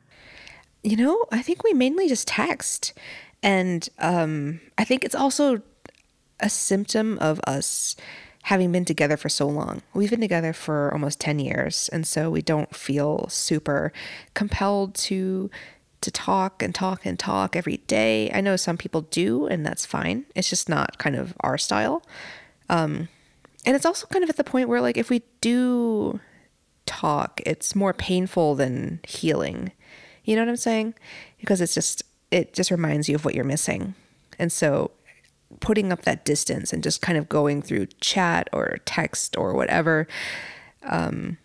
You know, I think we mainly just text, and um, I think it's also a symptom of us having been together for so long. We've been together for almost 10 years, and so we don't feel super compelled to to talk and talk and talk every day. I know some people do, and that's fine. It's just not kind of our style. Um, and it's also kind of at the point where, like, if we do talk, it's more painful than healing. You know what I'm saying? Because it's just, it just reminds you of what you're missing. And so putting up that distance and just kind of going through chat or text or whatever, um,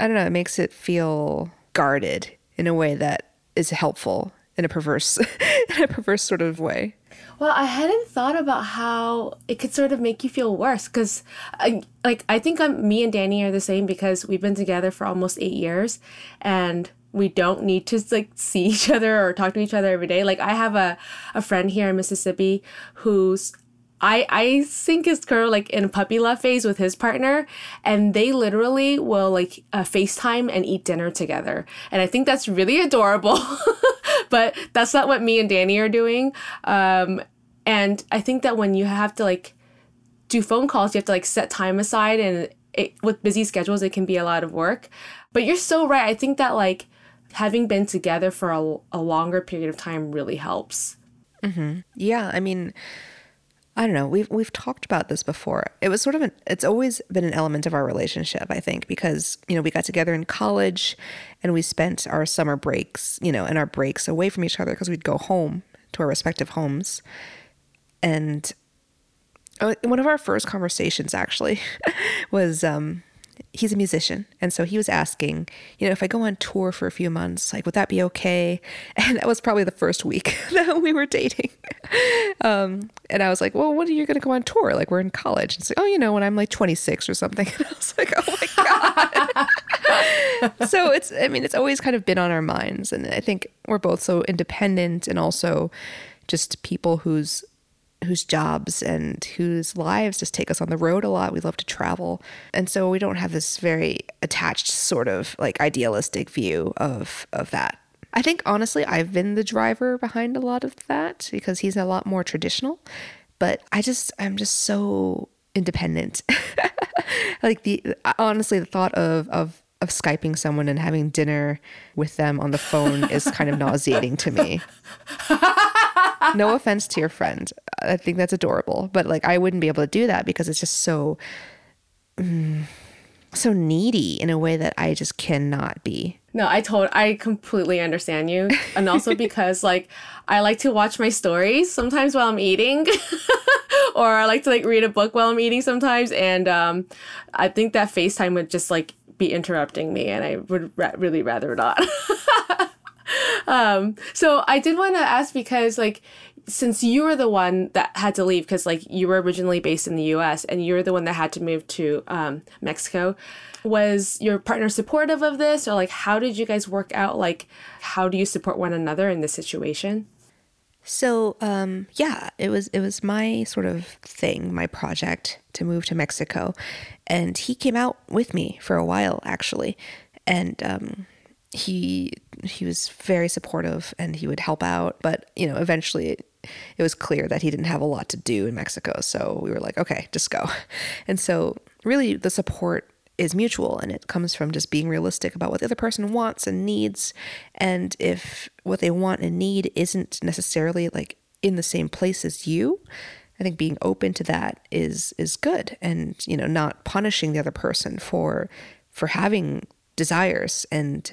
I don't know, it makes it feel guarded in a way that is helpful in a perverse in a perverse sort of way. Well, I hadn't thought about how it could sort of make you feel worse because, like, I think I'm, me and Danny are the same because we've been together for almost eight years, and we don't need to like see each other or talk to each other every day. Like, I have a a friend here in Mississippi who's I I think is kind of like in a puppy love phase with his partner, and they literally will like uh, FaceTime and eat dinner together, and I think that's really adorable. but that's not what me and Danny are doing. Um, and I think that when you have to like do phone calls, you have to like set time aside, and it, with busy schedules, it can be a lot of work. But you're so right. I think that like having been together for a, a longer period of time really helps. Mm-hmm. Yeah, I mean I don't know. We've we've talked about this before. It was sort of an it's always been an element of our relationship, I think, because, you know, we got together in college and we spent our summer breaks, you know, and our breaks away from each other because we'd go home to our respective homes. And uh, one of our first conversations actually was um he's a musician. And so he was asking you know if i go on tour for a few months like would that be okay? And that was probably the first week that we were dating. Um, and i was like well when are you going to go on tour? Like we're in college. And like, oh you know when i'm like 26 or something. And i was like oh my god. So it's i mean it's always kind of been on our minds. And i think we're both so independent and also just people whose whose jobs and whose lives just take us on the road a lot. We love to travel. And so we don't have this very attached sort of like idealistic view of of that. I think honestly I've been the driver behind a lot of that because he's a lot more traditional, but I just I'm just so independent. like the honestly the thought of of of skyping someone and having dinner with them on the phone is kind of nauseating to me. no offense to your friend. I think that's adorable, but like I wouldn't be able to do that because it's just so mm, so needy in a way that I just cannot be. No, I told I completely understand you. And also because like I like to watch my stories sometimes while I'm eating. or I like to like read a book while I'm eating sometimes and um I think that FaceTime would just like be interrupting me and I would ra- really rather not. um so I did want to ask because like since you were the one that had to leave because like you were originally based in the us and you're the one that had to move to um, mexico was your partner supportive of this? Or like how did you guys work out like how do you support one another in this situation? So um, yeah it was it was my sort of thing my project to move to mexico. And he came out with me for a while actually. And um, he he was very supportive and he would help out but you know eventually it was clear that he didn't have a lot to do in Mexico. So we were like, okay, just go. And so, really, the support is mutual and it comes from just being realistic about what the other person wants and needs. And if what they want and need isn't necessarily like in the same place as you, I think being open to that is is good and you know not punishing the other person for for having desires and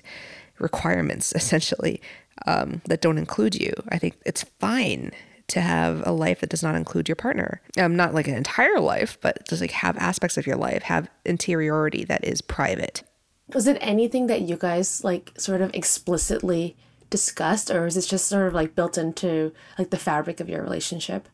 requirements essentially um, that don't include you. I think it's fine to have a life that does not include your partner. Um, not like an entire life, but just like have aspects of your life have interiority that is private. Was it anything that you guys like sort of explicitly discussed, or is it just sort of like built into like the fabric of your relationship?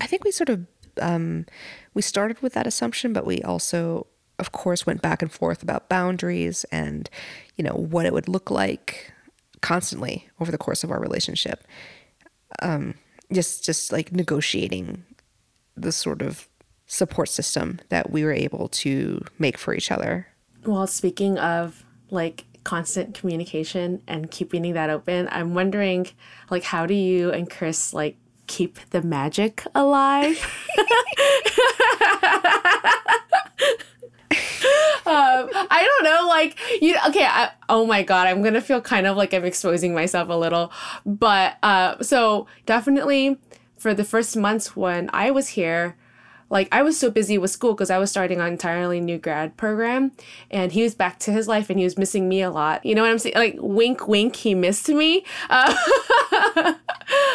I think we sort of um, we started with that assumption, but we also, of course, went back and forth about boundaries and you know what it would look like constantly over the course of our relationship. Um, just just like negotiating the sort of support system that we were able to make for each other. Well, speaking of like constant communication and keeping that open, I'm wondering like how do you and Chris like keep the magic alive? um, I don't know, like you. Okay, I, oh my god, I'm gonna feel kind of like I'm exposing myself a little, but uh, so definitely for the first months when I was here, like I was so busy with school because I was starting an entirely new grad program and he was back to his life and he was missing me a lot. You know what I'm saying? Like wink, wink, he missed me. Uh,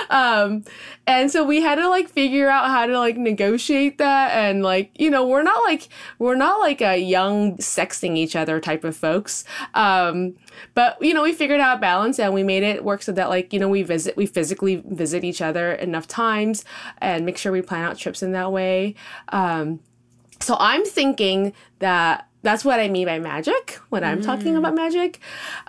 um, and so we had to like figure out how to like negotiate that and like, you know, we're not like, we're not like a young sexting each other type of folks. Um, but you know, we figured out balance and we made it work so that like, you know, we visit, we physically visit each other enough times and make sure we plan out trips in that way. Um, so I'm thinking that that's what I mean by magic when I'm talking about magic.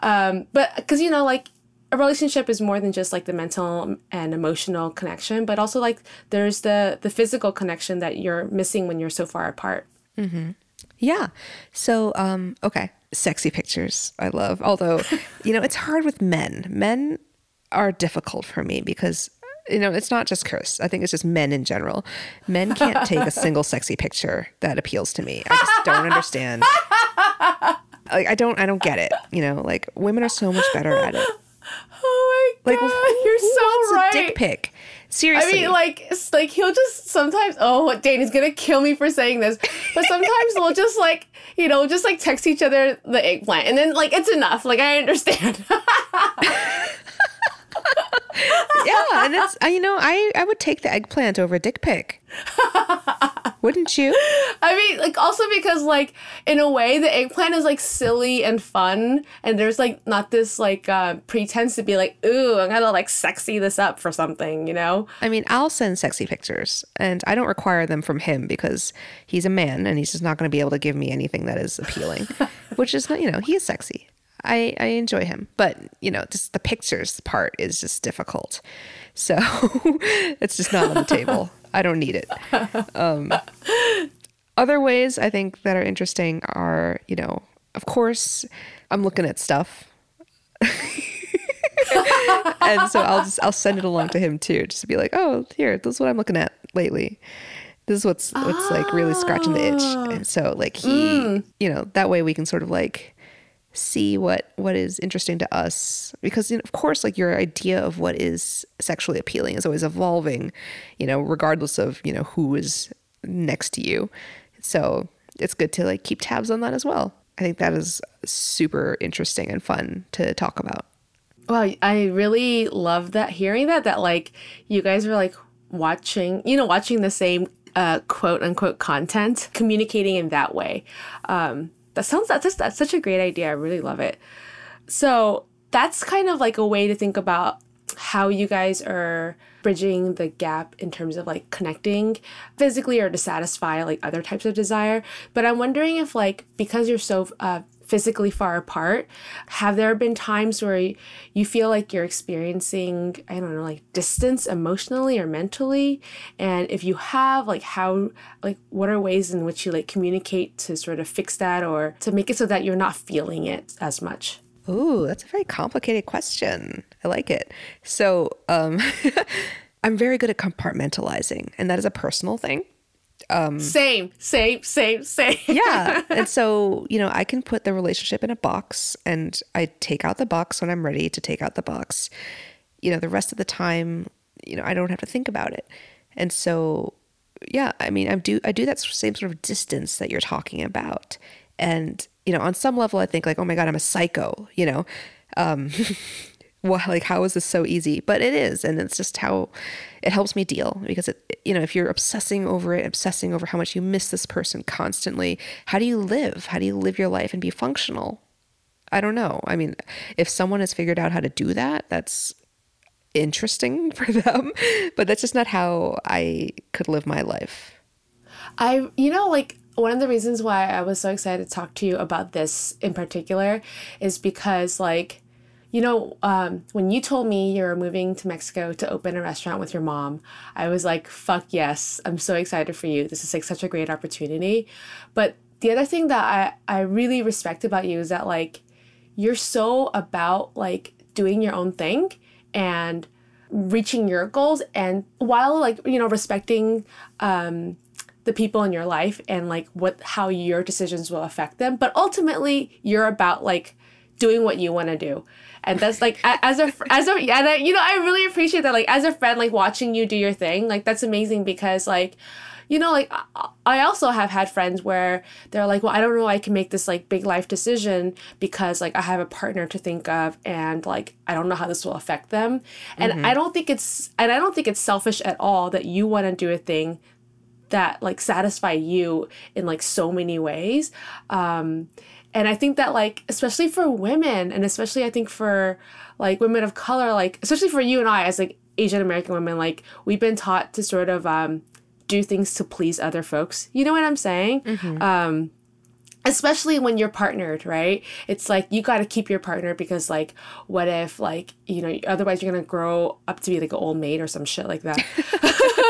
Um, but because, you know, like a relationship is more than just like the mental and emotional connection, but also like there's the the physical connection that you're missing when you're so far apart. Yeah. So, um, okay. Sexy pictures, I love. Although, you know, it's hard with men. Men are difficult for me because, you know, it's not just Chris. I think it's just men in general. Men can't take a single sexy picture that appeals to me. I just don't understand. Like, I don't, I don't get it. You know, like women are so much better at it. Oh my Like, god, who, you're who so right. a dick pic? I mean, like, like he'll just sometimes. Oh, Danny's gonna kill me for saying this, but sometimes we'll just like, you know, just like text each other the eggplant, and then like it's enough. Like I understand. yeah, and it's uh, you know, I I would take the eggplant over a dick pic. Wouldn't you? I mean, like also because like in a way the eggplant is like silly and fun, and there's like not this like uh, pretense to be like, ooh, I'm gonna like sexy this up for something, you know? I mean, I'll send sexy pictures, and I don't require them from him because he's a man and he's just not to be able to give me anything that is appealing, which is not, you know, he is sexy. I, I enjoy him, but you know, just the pictures part is just difficult. So it's just not on the table. I don't need it. Um, other ways I think that are interesting are, you know, of course, I'm looking at stuff and so I'll just I'll send it along to him too, just to be like, oh, here, this is what I'm looking at lately. This is what's what's like really scratching the itch. And so like he, you know, that way we can sort of like see what what is interesting to us because you know, of course like your idea of what is sexually appealing is always evolving, you know, regardless of, you know, who is next to you. So it's good to like keep tabs on that as well. I think that is super interesting and fun to talk about. Wow, I really love that hearing that that like you guys are like watching, you know, watching the same uh, quote unquote content, communicating in that way. Um, that sounds that's just, that's such a great idea. I really love it. So that's kind of like a way to think about how you guys are bridging the gap in terms of like connecting physically or to satisfy like other types of desire. But I'm wondering if like because you're so uh, physically far apart, have there been times where you feel like you're experiencing I don't know like distance emotionally or mentally? And if you have, like how like what are ways in which you like communicate to sort of fix that or to make it so that you're not feeling it as much? Ooh, that's a very complicated question. I like it. So, um, I'm very good at compartmentalizing, and that is a personal thing. Same, same, same, same. Yeah. and so, you know, I can put the relationship in a box and I take out the box when I'm ready to take out the box. You know, the rest of the time, you know, I don't have to think about it. And so, yeah, I mean, I do I do that same sort of distance that you're talking about. And, you know, on some level I think like, "Oh my god, I'm a psycho," you know. Um well, like how is this so easy? But it is, and it's just how it helps me deal because it, you know, if you're obsessing over it, obsessing over how much you miss this person constantly, how do you live? How do you live your life and be functional? I don't know. I mean, if someone has figured out how to do that, that's interesting for them, but that's just not how I could live my life. I, you know, like one of the reasons why I was so excited to talk to you about this in particular is because, like, you know, um, when you told me you were moving to Mexico to open a restaurant with your mom, I was like, fuck yes, I'm so excited for you. This is like such a great opportunity. But the other thing that I, I really respect about you is that like you're so about like doing your own thing and reaching your goals and while like you know respecting um the people in your life and like what how your decisions will affect them but ultimately you're about like doing what you want to do and that's like as a as a and I, you know I really appreciate that like as a friend like watching you do your thing like that's amazing because like you know like I also have had friends where they're like well I don't know I can make this like big life decision because like I have a partner to think of and like I don't know how this will affect them and mm-hmm. I don't think it's and I don't think it's selfish at all that you want to do a thing that like satisfy you in like so many ways um and i think that like especially for women and especially i think for like women of color like especially for you and i as like asian american women like we've been taught to sort of um do things to please other folks you know what i'm saying mm-hmm. um especially when you're partnered right? It's like you got to keep your partner because like what if like you know otherwise you're gonna grow up to be like an old maid or some shit like that.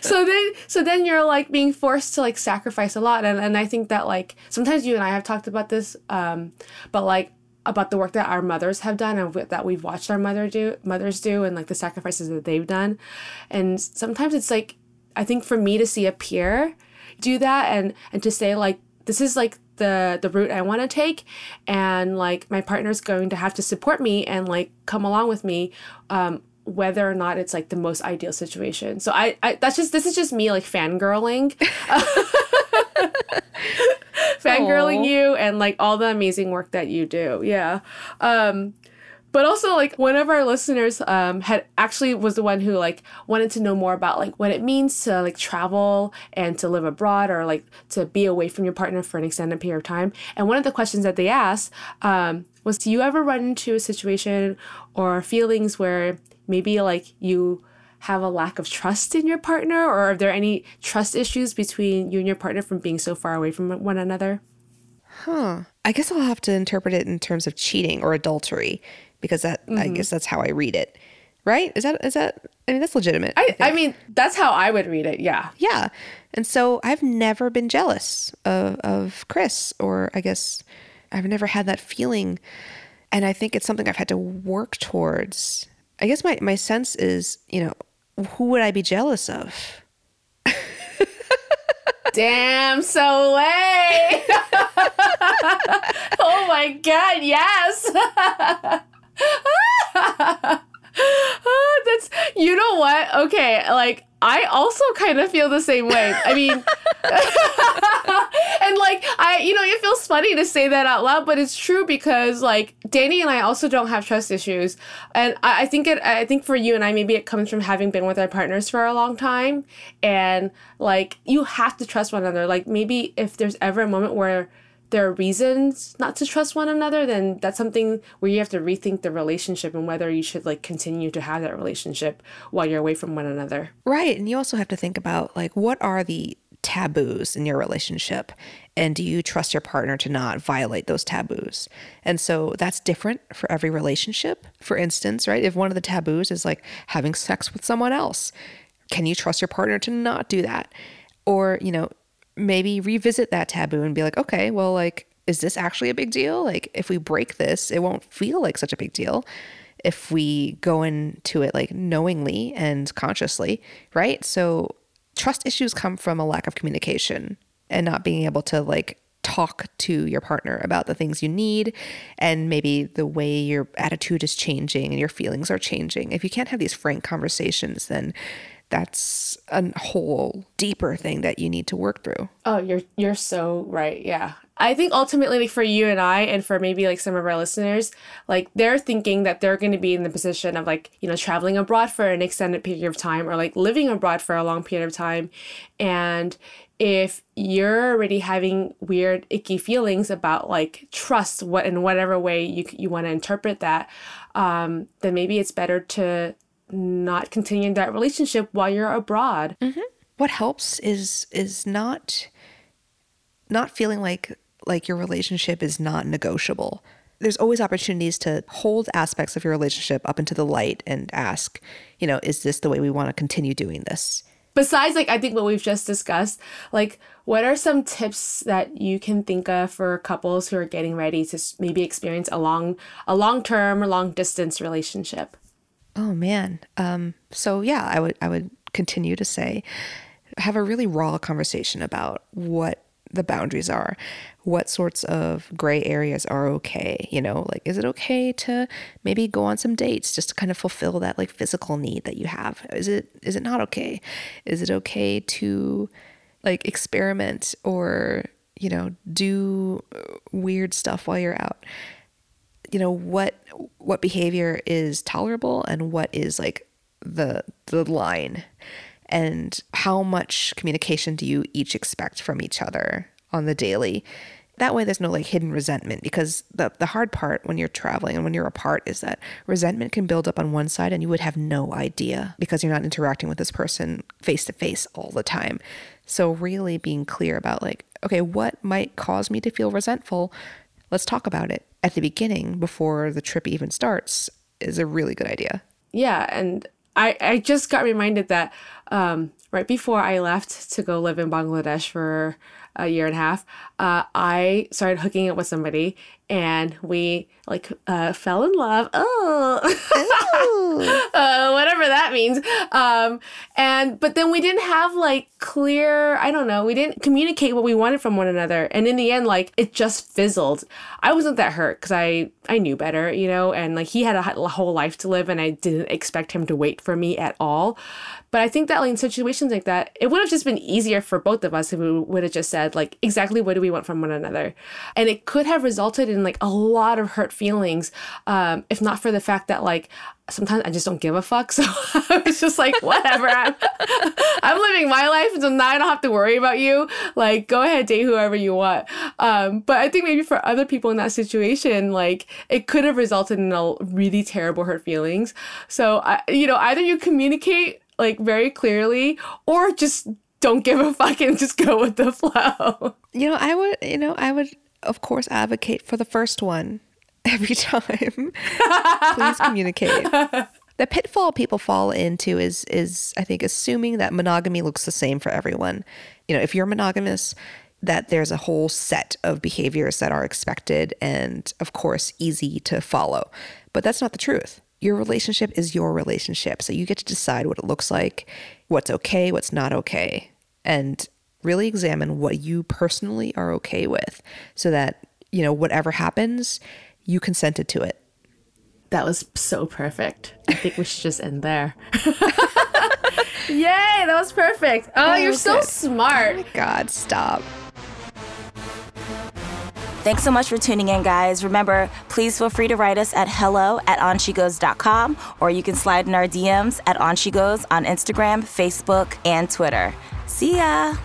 So then so then you're like being forced to like sacrifice a lot. And, and i think that like sometimes you and i have talked about this um but like about the work that our mothers have done and that we've watched our mother do mothers do and like the sacrifices that they've done. And sometimes it's like i think for me to see a peer do that and and to say like this is like the the route I want to take and like my partner's going to have to support me and like come along with me um whether or not it's like the most ideal situation. So I, I that's just this is just me like fangirling. fangirling Aww. you and like all the amazing work that you do. Yeah. Um but also like one of our listeners um had actually was the one who like wanted to know more about like what it means to like travel and to live abroad or like to be away from your partner for an extended period of time. And one of the questions that they asked um was do you ever run into a situation or feelings where maybe like you have a lack of trust in your partner? Or are there any trust issues between you and your partner from being so far away from one another? Huh. I guess i'll have to interpret it in terms of cheating or adultery because that mm-hmm. i guess that's how i read it right is that is that i mean that's legitimate I, I, I mean that's how i would read it yeah yeah and so i've never been jealous of, of chris or i guess i've never had that feeling and i think it's something i've had to work towards I guess my, my sense is, you know, who would I be jealous of? Damn, Soleil. oh my God, yes. you know what? Okay, like, I also kind of feel the same way. I mean, and like I, you know, it feels funny to say that out loud, but it's true because like Danny and I also don't have trust issues, and I, I think it. I think for you and I, maybe it comes from having been with our partners for a long time, and like you have to trust one another. Like maybe if there's ever a moment where there are reasons not to trust one another, then that's something where you have to rethink the relationship and whether you should like continue to have that relationship while you're away from one another. Right. And you also have to think about like what are the taboos in your relationship and do you trust your partner to not violate those taboos and so that's different for every relationship for instance right if one of the taboos is like having sex with someone else can you trust your partner to not do that or you know maybe revisit that taboo and be like, okay, well, like, is this actually a big deal? Like, if we break this, it won't feel like such a big deal if we go into it like knowingly and consciously, right? So, trust issues come from a lack of communication and not being able to like talk to your partner about the things you need and maybe the way your attitude is changing and your feelings are changing. If you can't have these frank conversations, then that's a whole deeper thing that you need to work through. Oh, you're you're so right. Yeah. I think ultimately like for you and I and for maybe like some of our listeners, like they're thinking that they're going to be in the position of like, you know, traveling abroad for an extended period of time or like living abroad for a long period of time and if you're already having weird icky feelings about like trust what in whatever way you you want to interpret that um then maybe it's better to not continuing that relationship while you're abroad. Mm-hmm. What helps is is not not feeling like like your relationship is not negotiable. there's always opportunities to hold aspects of your relationship up into the light and ask, you know, is this the way we want to continue doing this? Besides, like, I think what we've just discussed, like, what are some tips that you can think of for couples who are getting ready to maybe experience a long, a long term or long distance relationship? Oh man. Um, so yeah, I would I would continue to say have a really raw conversation about what the boundaries are what sorts of gray areas are okay you know like is it okay to maybe go on some dates just to kind of fulfill that like physical need that you have? Is it is it not okay? Is it okay to like experiment or you know do weird stuff while you're out you know what what behavior is tolerable and what is like the the line? And how much communication do you each expect from each other on the daily? That way there's no like hidden resentment because the the hard part when you're traveling and when you're apart is that resentment can build up on one side and you would have no idea because you're not interacting with this person face to face all the time. So really being clear about like okay what might cause me to feel resentful let's talk about it at the beginning before the trip even starts is a really good idea. Yeah and i i just got reminded that um, right before i left to go live in bangladesh for a year and a half, uh, I started hooking up with somebody and we like uh, fell in love. Oh, uh, whatever that means. Um, and but then we didn't have like clear. I don't know. We didn't communicate what we wanted from one another, and in the end, like it just fizzled. I wasn't that hurt because I I knew better, you know, and like he had a whole life to live, and I didn't expect him to wait for me at all. But I think that like in situations like that, it would have just been easier for both of us if we would have just said like exactly what do we want from one another, and it could have resulted in like a lot of hurt feelings, um, if not for the fact that like sometimes I just don't give a fuck. So I was just like, whatever. I'm, I'm living my life, so now I don't have to worry about you. Like, go ahead, date whoever you want. Um, but I think maybe for other people in that situation, like it could have resulted in a really terrible hurt feelings. So I, you know, either you communicate like very clearly or just don't give a fuck and just go with the flow. You know, I would, you know, I would of course advocate for the first one every time. Please communicate. The pitfall people fall into is is I think assuming that monogamy looks the same for everyone. You know, if you're monogamous, that there's a whole set of behaviors that are expected and of course easy to follow. But that's not the truth your relationship is your relationship. So you get to decide what it looks like, what's okay, what's not okay, and really examine what you personally are okay with so that, you know, whatever happens, you consented to it. That was so perfect. I think we should just end there. Yay, that was perfect. Oh, you're so smart. Oh my God, stop. Thanks so much for tuning in, guys. Remember, please feel free to write us at hello at oneshegoes.com or you can slide in our DMs at oneshegoes on Instagram, Facebook, and Twitter. See ya!